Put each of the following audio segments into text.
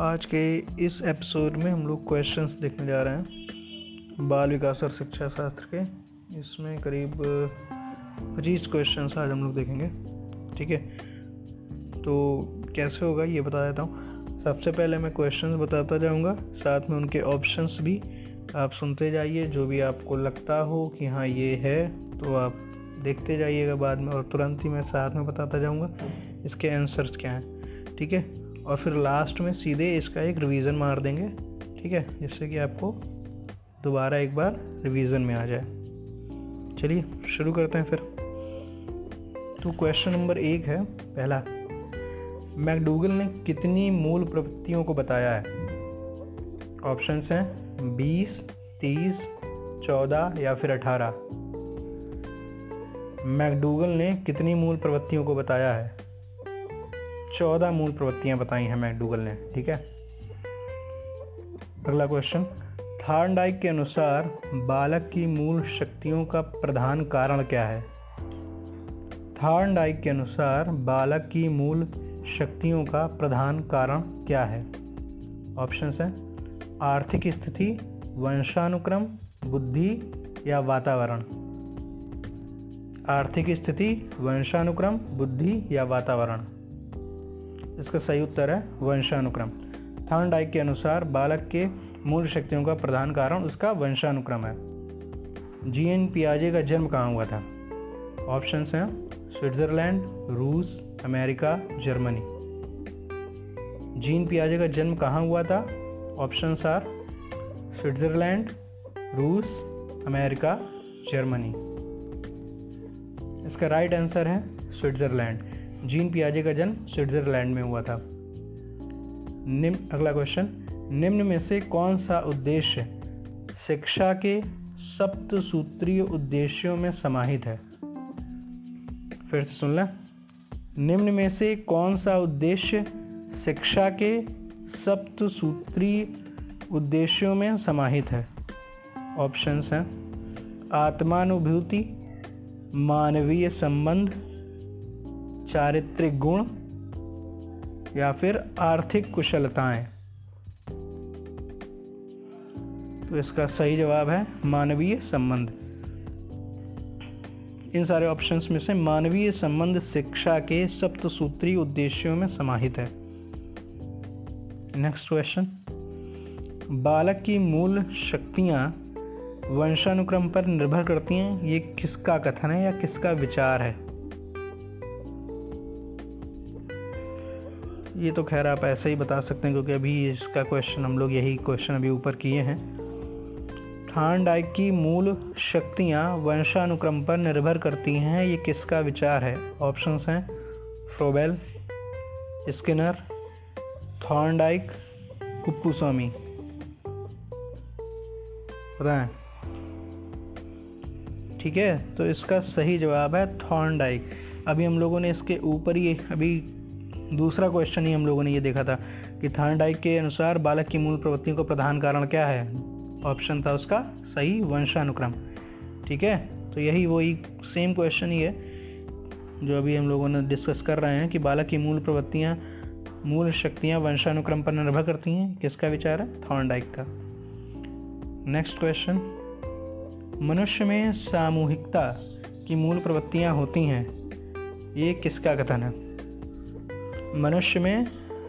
आज के इस एपिसोड में हम लोग क्वेश्चंस देखने जा रहे हैं। बाल विकास और शिक्षा शास्त्र के। इसमें करीब पच्चीस क्वेश्चंस आज हम लोग देखेंगे। ठीक है? तो कैसे होगा ये बता देता हूँ। सबसे पहले मैं क्वेश्चंस बताता जाऊँगा। साथ में उनके ऑप्शंस भी आप सुनते जाइए। जो भी आपको लगता हो कि हाँ ये है तो आप देखते जाइएगा बाद में और तुरंत ही मैं साथ में बताता जाऊँगा इसके आंसर्स क्या हैं। ठीक है? और फिर लास्ट में सीधे इसका एक रिवीजन मार देंगे, ठीक है? जिससे कि आपको दोबारा एक बार रिवीजन में आ जाए। चलिए, शुरू करते हैं फिर। तो क्वेश्चन नंबर एक है, पहला। मैकडूगल ने कितनी मूल प्रवृत्तियों को बताया है? ऑप्शंस हैं बीस, तीस, चौदह या फिर अठारह। मैकडूगल ने कितनी मूल प्रवृत्तियों को बताया है? चौदह मूल प्रवृत्तियाँ बताई हैं मैकडूगल ने, ठीक है? अगला क्वेश्चन थार्नडाइक के अनुसार बालक की मूल शक्तियों का प्रधान कारण क्या है? थार्नडाइक के अनुसार बालक की मूल शक्तियों का प्रधान कारण क्या है? ऑप्शन है, आर्थिक स्थिति, वंशानुक्रम, बुद्धि या वातावरण। आर्थिक स्थिति, वंशानुक्रम, बुद्धि या वातावरण। इसका सही उत्तर है वंशानुक्रम। थार्नडाइक के अनुसार बालक के मूल शक्तियों का प्रधान कारण उसका वंशानुक्रम है। जी एन पियाजे का जन्म कहाँ हुआ था? ऑप्शंस हैं, स्विट्ज़रलैंड, रूस, अमेरिका, जर्मनी। जीन पियाजे का जन्म कहाँ हुआ था? ऑप्शंस आर, स्विट्ज़रलैंड, रूस, अमेरिका, जर्मनी। इसका राइट आंसर है, स्विट्ज़रलैंड। जीन पियाजे का जन्म स्विट्ज़रलैंड में हुआ था। निम्न, अगला क्वेश्चन निम्न में से कौन सा उद्देश्य शिक्षा के सप्त सूत्रीय उद्देश्यों में समाहित है? फिर से सुन लें। निम्न में से कौन सा उद्देश्य शिक्षा के सप्त सूत्रीय उद्देश्यों में समाहित है? ऑप्शंस हैं, आत्मानुभूति, मानवीय संबंध चारित्रिक गुण या फिर आर्थिक कुशलताएँ? तो इसका सही जवाब है मानवीय संबंध। इन सारे ऑप्शंस में से मानवीय संबंध शिक्षा के सप्तसूत्री उद्देश्यों में समाहित है। नेक्स्ट क्वेश्चन बालक की मूल शक्तियाँ वंशानुक्रम पर निर्भर करती हैं। ये किसका कथन है या किसका विचार है? ये तो खैर आप ऐसे ही बता सकते हैं, क्योंकि अभी इसका क्वेश्चन हम लोग यही क्वेश्चन अभी ऊपर किए हैं। थार्नडाइक की मूल शक्तियाँ वंशानुक्रम पर निर्भर करती हैं, ये किसका विचार है? ऑप्शंस हैं फ्रोबेल स्किनर थॉर्नडाइक कुप्पूस्वामी बताएँ। ठीक है तो इसका सही जवाब है थॉर्नडाइक अभी हम लोगों ने इसके ऊपर ही अभी दूसरा क्वेश्चन ही हम लोगों ने ये देखा था कि थार्नडाइक के अनुसार बालक की मूल प्रवृत्तियों का प्रधान कारण क्या है? ऑप्शन था उसका सही वंशानुक्रम। ठीक है? तो यही वही सेम क्वेश्चन ही है जो अभी हम लोगों ने डिस्कस कर रहे हैं कि बालक की मूल प्रवृत्तियाँ, मूल शक्तियाँ वंशानुक्रम पर निर्भर करती हैं। किसका विचार है? थॉर्नडाइक का। नेक्स्ट क्वेश्चन मनुष्य में सामूहिकता की मूल प्रवृत्तियाँ होती हैं, ये किसका कथन है? मनुष्य में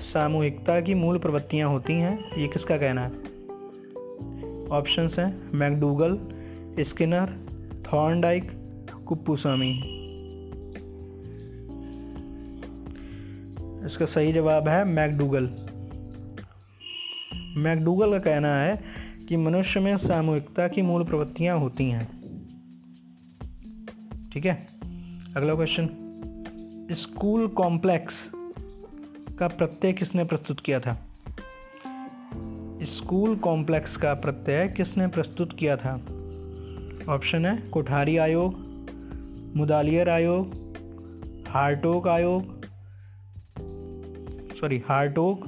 सामूहिकता की मूल प्रवृत्तियाँ होती हैं, ये किसका कहना है? ऑप्शंस हैं मैकडूगल स्किनर थॉर्नडाइक कुप्पूस्वामी इसका सही जवाब है मैकडूगल मैकडूगल का कहना है कि मनुष्य में सामूहिकता की मूल प्रवृत्तियाँ होती हैं। ठीक है? अगला क्वेश्चन स्कूल कॉम्प्लेक्स का प्रत्यय किसने प्रस्तुत किया था? स्कूल कॉम्प्लेक्स का प्रत्यय किसने प्रस्तुत किया था? ऑप्शन है कोठारी आयोग, मुदालियर आयोग, हार्टोक आयोग सॉरी हार्टोक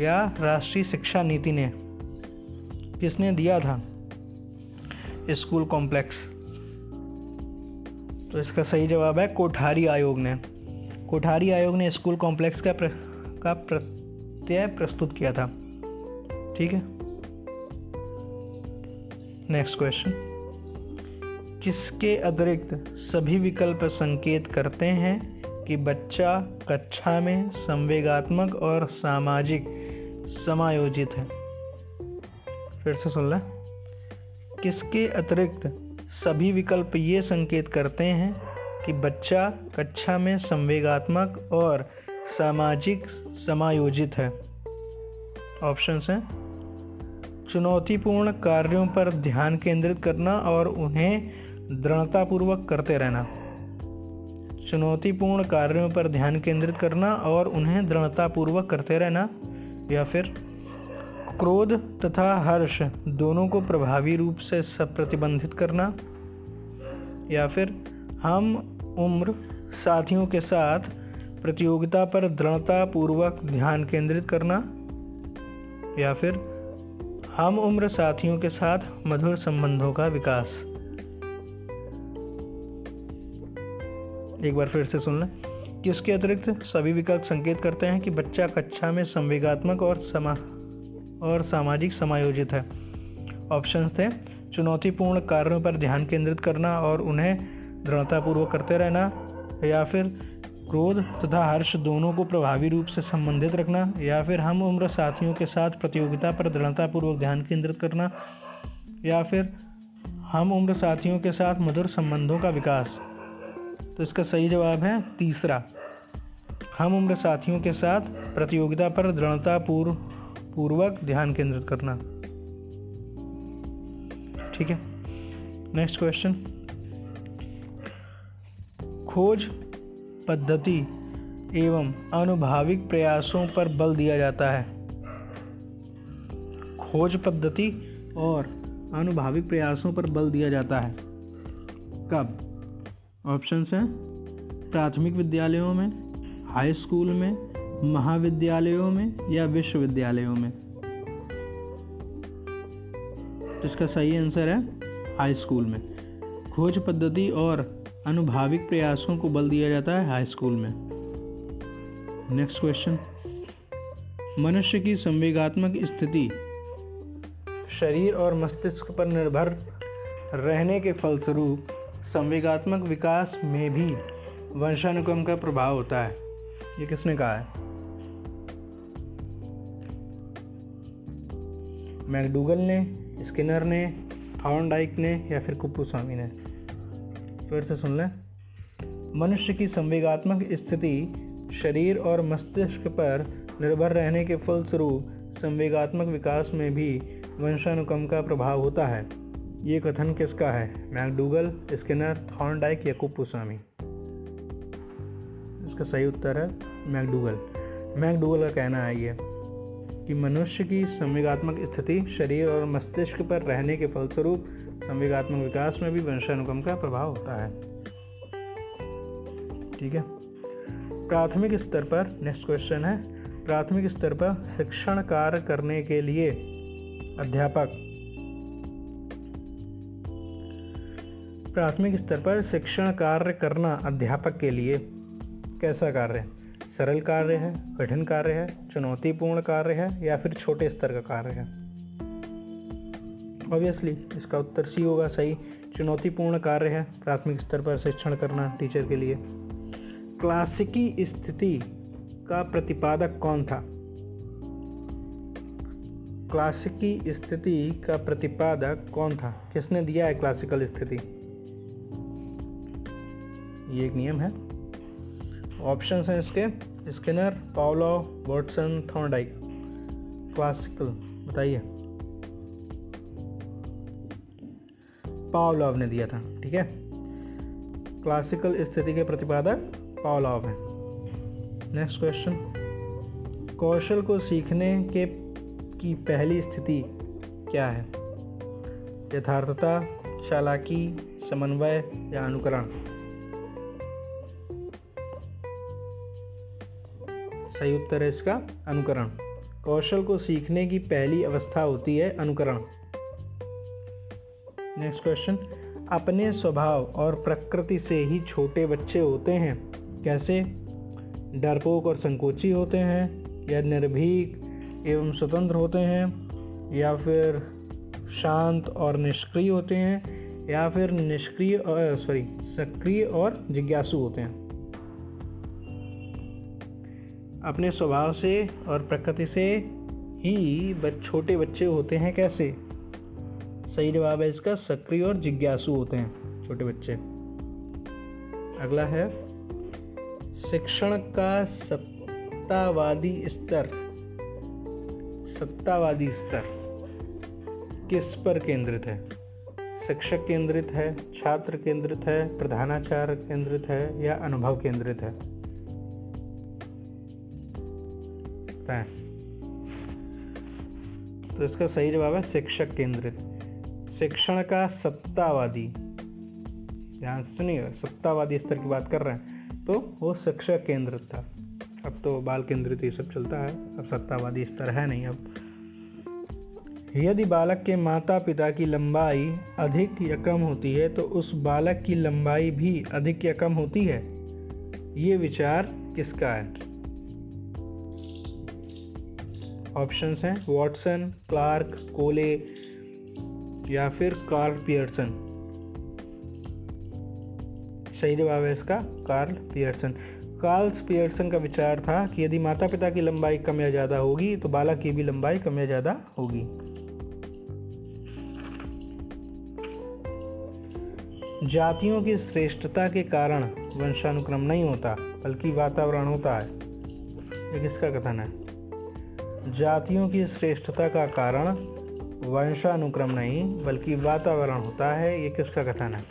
या राष्ट्रीय शिक्षा नीति ने किसने दिया था? School complex. तो इसका सही जवाब है कोठारी आयोग ने। कोठारी आयोग ने स्कूल कॉम्प्लेक्स का का प्रत्यय प्रस्तुत किया था। ठीक है? नेक्स्ट क्वेश्चन किसके अतिरिक्त सभी विकल्प संकेत करते हैं कि बच्चा कक्षा में संवेगात्मक और सामाजिक समायोजित है? फिर से सुन लें। किसके अतिरिक्त सभी विकल्प ये संकेत करते हैं कि बच्चा कक्षा में संवेगात्मक और सामाजिक समायोजित है। ऑप्शंस हैं। चुनौतीपूर्ण कार्यों पर ध्यान केंद्रित करना और उन्हें दृढ़तापूर्वक करते रहना। चुनौतीपूर्ण कार्यों पर ध्यान केंद्रित करना और उन्हें दृढ़तापूर्वक करते रहना या फिर क्रोध तथा हर्ष दोनों को प्रभावी रूप से प्रतिबंधित करना या फिर हम उम्र साथियों के साथ प्रतियोगिता पर दृढ़ता पूर्वक ध्यान केंद्रित करना, या फिर हम उम्र साथियों के साथ मधुर संबंधों का विकास। एक बार फिर से सुन लें। किसके अतिरिक्त सभी विकल्प संकेत करते हैं कि बच्चा कक्षा में संवेगात्मक और समा, और सामाजिक समायोजित है। ऑप्शंस थे चुनौतीपूर्ण कार्यों पर ध्यान केंद्रित करना और उन्हें दृढ़तापूर्वक करते रहना, या फिर क्रोध तथा हर्ष दोनों को प्रभावी रूप से संबंधित रखना या फिर हम उम्र साथियों के साथ प्रतियोगिता पर दृढ़तापूर्वक ध्यान केंद्रित करना या फिर हम उम्र साथियों के साथ मधुर संबंधों का विकास। तो इसका सही जवाब है तीसरा। हम उम्र साथियों के साथ प्रतियोगिता पर दृढ़ता पूर्व पूर्वक ध्यान केंद्रित करना। ठीक है? नेक्स्ट क्वेश्चन खोज पद्धति एवं अनुभाविक प्रयासों पर बल दिया जाता है। खोज पद्धति और अनुभाविक प्रयासों पर बल दिया जाता है। कब? ऑप्शंस हैं। प्राथमिक विद्यालयों में, हाई स्कूल में, महाविद्यालयों में या विश्वविद्यालयों में। इसका सही आंसर है हाई स्कूल में। खोज पद्धति और अनुभाविक प्रयासों को बल दिया जाता है हाई स्कूल में। नेक्स्ट क्वेश्चन मनुष्य की संवेगात्मक स्थिति शरीर और मस्तिष्क पर निर्भर रहने के फलस्वरूप संवेगात्मक विकास में भी वंशानुक्रम का प्रभाव होता है। ये किसने कहा है? मैकडूगल ने, स्किनर ने थॉर्नडाइक ने या फिर कुप्पू स्वामी ने? फिर से सुन लें। मनुष्य की संवेगात्मक स्थिति शरीर और मस्तिष्क पर निर्भर रहने के फलस्वरूप संवेगात्मक विकास में भी वंशानुक्रम का प्रभाव होता है। ये कथन किसका है? मैकडूगल, स्किनर, थॉर्नडाइक या कुप्पूस्वामी इसका सही उत्तर है मैकडूगल। मैकडूगल का कहना है ये कि मनुष्य की संवेगात्मक स्थिति शरीर और मस्तिष्क पर रहने के फलस्वरूप संवेगात्मक विकास में भी वंशानुगम का प्रभाव होता है। ठीक है? प्राथमिक स्तर पर नेक्स्ट क्वेश्चन है, प्राथमिक स्तर पर शिक्षण कार्य करने के लिए अध्यापक। प्राथमिक स्तर पर शिक्षण कार्य करना अध्यापक के लिए कैसा कार्य है? सरल कार्य है, कठिन कार्य है, चुनौतीपूर्ण कार्य है या फिर छोटे स्तर का कार्य है? ऑब्वियसली इसका उत्तर सी होगा, सही। चुनौतीपूर्ण कार्य है प्राथमिक स्तर पर शिक्षण करना टीचर के लिए। क्लासिकी स्थिति का प्रतिपादक कौन था? क्लासिकी स्थिति का प्रतिपादक कौन था? किसने दिया है क्लासिकल स्थिति? ये एक नियम है। ऑप्शन हैं इसके। Skinner Pavlov Watson Thorndike classical बताइए। पावलॉव ने दिया था, ठीक है? क्लासिकल स्थिति के प्रतिपादक पावलॉव हैं। नेक्स्ट क्वेश्चन कौशल को सीखने के, की पहली स्थिति क्या है? यथार्थता, चालाकी, समन्वय या अनुकरण? सही उत्तर है इसका अनुकरण। कौशल को सीखने की पहली अवस्था होती है अनुकरण। नेक्स्ट क्वेश्चन अपने स्वभाव और प्रकृति से ही छोटे बच्चे होते हैं। कैसे? डरपोक और संकोची होते हैं या निर्भीक एवं स्वतंत्र होते हैं या फिर शांत और निष्क्रिय होते हैं या फिर निष्क्रिय सॉरी सक्रिय और जिज्ञासु होते हैं। अपने स्वभाव से और प्रकृति से ही छोटे बच्चे होते हैं कैसे? सही जवाब है इसका, सक्रिय और जिज्ञासु होते हैं छोटे बच्चे। अगला है, शिक्षण का सत्तावादी स्तर। सत्तावादी स्तर किस पर केंद्रित है? शिक्षक केंद्रित है, छात्र केंद्रित है, प्रधानाचार्य केंद्रित है या अनुभव केंद्रित है? तो इसका सही जवाब है, शिक्षक केंद्रित। शिक्षण का सत्तावादी ध्यान सुनिए सत्तावादी स्तर की बात कर रहे हैं। तो वो शिक्षक केंद्रित था। अब तो बाल केंद्रित ये सब चलता है। अब सत्तावादी स्तर है नहीं अब। यदि बालक के माता पिता की लंबाई अधिक या कम होती है तो उस बालक की लंबाई भी अधिक या कम होती है? ये विचार किसका है? ऑप्शंस हैं, वॉटसन, क्लार्क, कोले या फिर कार्ल पियर्सन सही जवाब है इसका कार्ल पियर्सन कार्ल्स पियर्सन का विचार था कि यदि माता पिता की लंबाई कम या ज़्यादा होगी तो बालक की भी लंबाई कम या ज़्यादा होगी। जातियों की श्रेष्ठता के कारण वंशानुक्रम नहीं होता, बल्कि वातावरण होता है। ये किसका कथन है? जातियों की श्रेष्ठता का कारण वंशानुक्रम नहीं, बल्कि वातावरण होता है, ये किसका कथन है?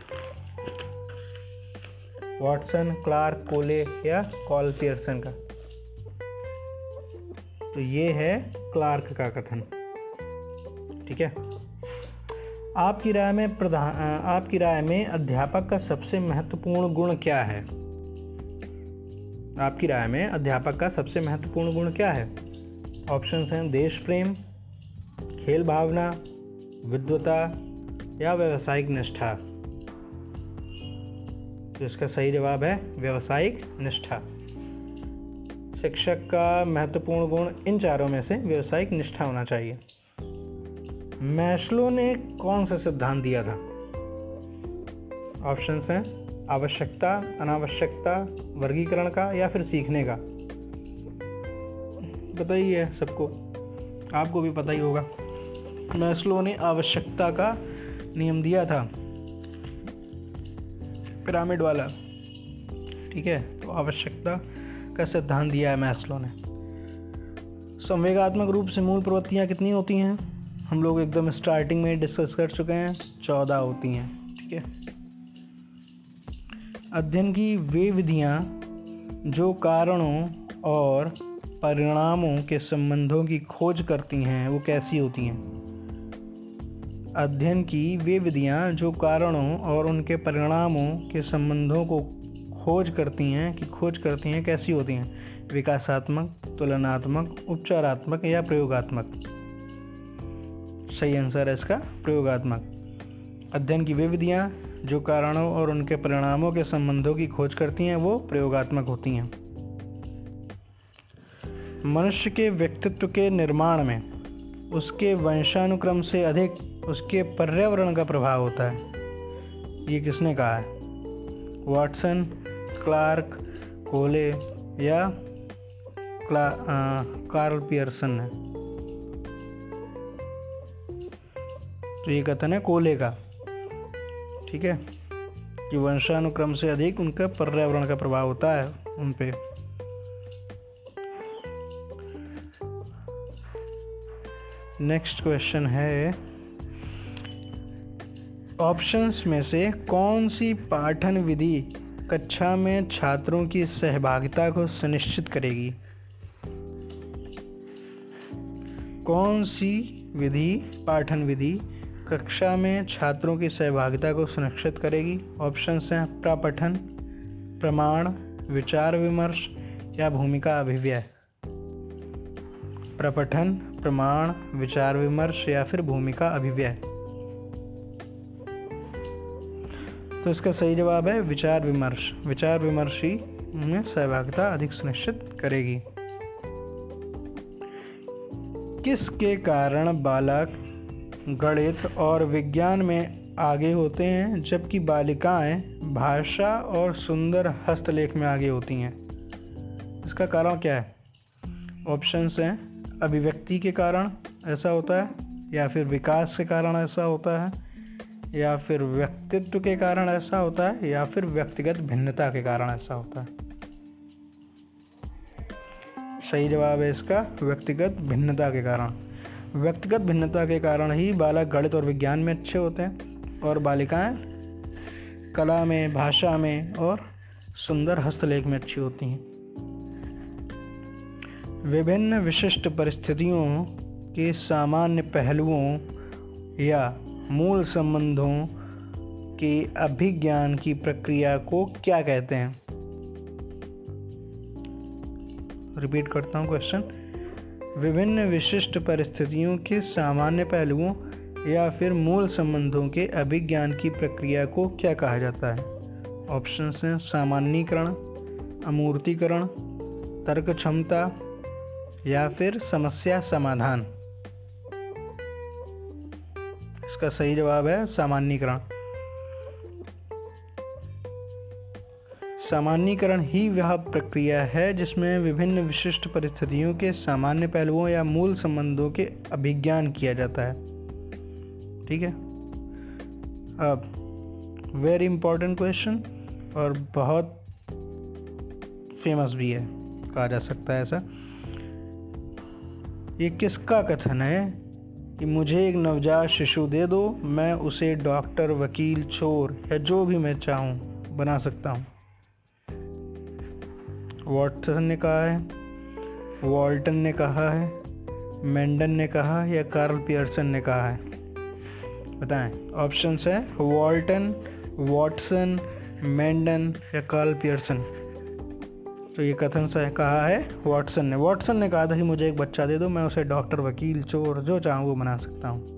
वॉटसन, क्लार्क, कोले या कॉल पियर्सन का? तो ये है क्लार्क का कथन। ठीक है? आपकी राय में प्रधान आपकी राय में अध्यापक का सबसे महत्वपूर्ण गुण क्या है? आपकी राय में अध्यापक का सबसे महत्वपूर्ण गुण क्या है? ऑप्शंस हैं देश प्रेम खेल भावना, विद्वता या व्यावसायिक निष्ठा? तो इसका सही जवाब है व्यवसायिक निष्ठा। शिक्षक का महत्वपूर्ण गुण इन चारों में से व्यवसायिक निष्ठा होना चाहिए। मैस्लो ने कौन सा सिद्धांत दिया था? ऑप्शन हैं, आवश्यकता, अनावश्यकता, वर्गीकरण का या फिर सीखने का। बताइए सबको, आपको भी पता ही होगा। मैस्लो ने आवश्यकता का नियम दिया था। पिरामिड वाला। ठीक है तो आवश्यकता का सिद्धांत दिया है मैस्लो ने। संवेगात्मक रूप से मूल प्रवृत्तियाँ कितनी होती हैं? हम लोग एकदम स्टार्टिंग में डिस्कस कर चुके हैं, चौदह होती हैं। ठीक है। अध्ययन की वे विधियाँ जो कारणों और परिणामों के संबंधों की खोज करती हैं, वो कैसी होती हैं? अध्ययन की वे विधियाँ जो कारणों और उनके परिणामों के संबंधों को खोज करती हैं कि खोज करती हैं, कैसी होती हैं? विकासात्मक, तुलनात्मक, उपचारात्मक या प्रयोगात्मक? सही आंसर है इसका, प्रयोगात्मक। अध्ययन की वे विधियाँ जो कारणों और उनके परिणामों के संबंधों की खोज करती हैं, वो प्रयोगात्मक होती हैं। मनुष्य के व्यक्तित्व के निर्माण में, उसके वंशानुक्रम से अधिक उसके पर्यावरण का प्रभाव होता है। ये किसने कहा? है वाटसन क्लार्क कोले या क्ला, कार्ल पियर्सन ने तो ये कथन है कोले का। ठीक है? कि वंशानुक्रम से अधिक उनका पर्यावरण का प्रभाव होता है उन पे। नेक्स्ट क्वेश्चन है ऑप्शंस में से कौन सी पाठन विधि कक्षा में छात्रों की सहभागिता को सुनिश्चित करेगी? कौन सी विधि पाठन विधि कक्षा में छात्रों की सहभागिता को सुनिश्चित करेगी? ऑप्शंस हैं प्रपठन, प्रमाण, विचार विमर्श या भूमिका अभिव्यय। प्रपठन, प्रमाण, विचार विमर्श या फिर भूमिका अभिव्यय। तो इसका सही जवाब है विचार विमर्श। विचार विमर्श ही सहभागिता अधिक सुनिश्चित करेगी। किसके कारण बालक गणित और विज्ञान में आगे होते हैं, जबकि बालिकाएँ भाषा और सुंदर हस्तलेख में आगे होती हैं? इसका कारण क्या है? ऑप्शंस हैं, अभिव्यक्ति के कारण ऐसा होता है या फिर विकास के कारण ऐसा होता है। या फिर व्यक्तित्व के कारण ऐसा होता है, या फिर व्यक्तिगत भिन्नता के कारण ऐसा होता है? सही जवाब है इसका व्यक्तिगत भिन्नता के कारण। व्यक्तिगत भिन्नता के कारण ही बालक गणित और विज्ञान में अच्छे होते हैं, और बालिकाएँ कला में, भाषा में और सुंदर हस्तलेख में अच्छी होती हैं। विभिन्न विशिष्ट परिस्थितियों के सामान्य पहलुओं या मूल संबंधों के अभिज्ञान की प्रक्रिया को क्या कहते हैं? रिपीट करता हूँ क्वेश्चन विभिन्न विशिष्ट परिस्थितियों के सामान्य पहलुओं या फिर मूल संबंधों के अभिज्ञान की प्रक्रिया को क्या कहा जाता है? ऑप्शन हैं सामान्यकरण, अमूर्तीकरण तर्क क्षमता या फिर समस्या समाधान। इसका सही जवाब है सामान्यकरण। सामान्यकरण ही वह प्रक्रिया है जिसमें विभिन्न विशिष्ट परिस्थितियों के सामान्य पहलुओं या मूल संबंधों के अभिज्ञान किया जाता है। ठीक है? अब वेरी इंपॉर्टेंट क्वेश्चन और बहुत फ़ेमस भी है, कहा जा सकता है ऐसा। ये किसका कथन है? कि मुझे एक नवजात शिशु दे दो, मैं उसे डॉक्टर, वकील, चोर या जो भी मैं चाहूँ बना सकता हूँ। वॉटसन ने कहा है, वॉल्टन ने कहा है, मेंडन ने कहा या कार्ल पियर्सन ने कहा है। बताएँ, ऑप्शंस है वॉल्टन, वॉटसन, मेंडन या कार्ल पियर्सन। तो ये कथन से कहा है वाटसन ने। वाटसन ने कहा था कि मुझे एक बच्चा दे दो, मैं उसे डॉक्टर, वकील, चोर, जो चाहूँ वो बना सकता हूँ।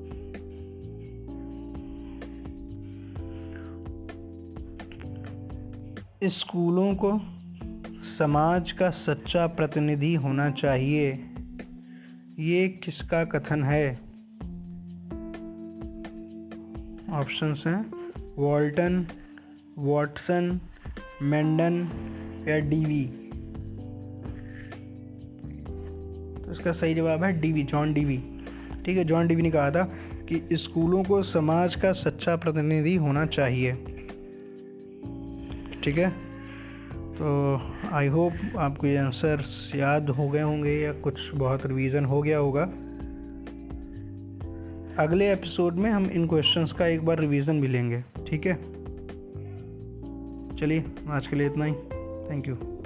स्कूलों को समाज का सच्चा प्रतिनिधि होना चाहिए। ये किसका कथन है? ऑप्शंस हैं, वॉल्टन, वॉटसन, मेंडन या डीवी। तो इसका सही जवाब है डीवी जॉन डीवी ठीक है जॉन डीवी ने कहा था कि स्कूलों को समाज का सच्चा प्रतिनिधि होना चाहिए। ठीक है? तो आई होप आपको ये आंसर याद हो गए होंगे या कुछ बहुत रिवीजन हो गया होगा। अगले एपिसोड में हम इन क्वेश्चंस का एक बार रिवीजन भी लेंगे। ठीक है? चलिए, आज के लिए इतना ही। Thank you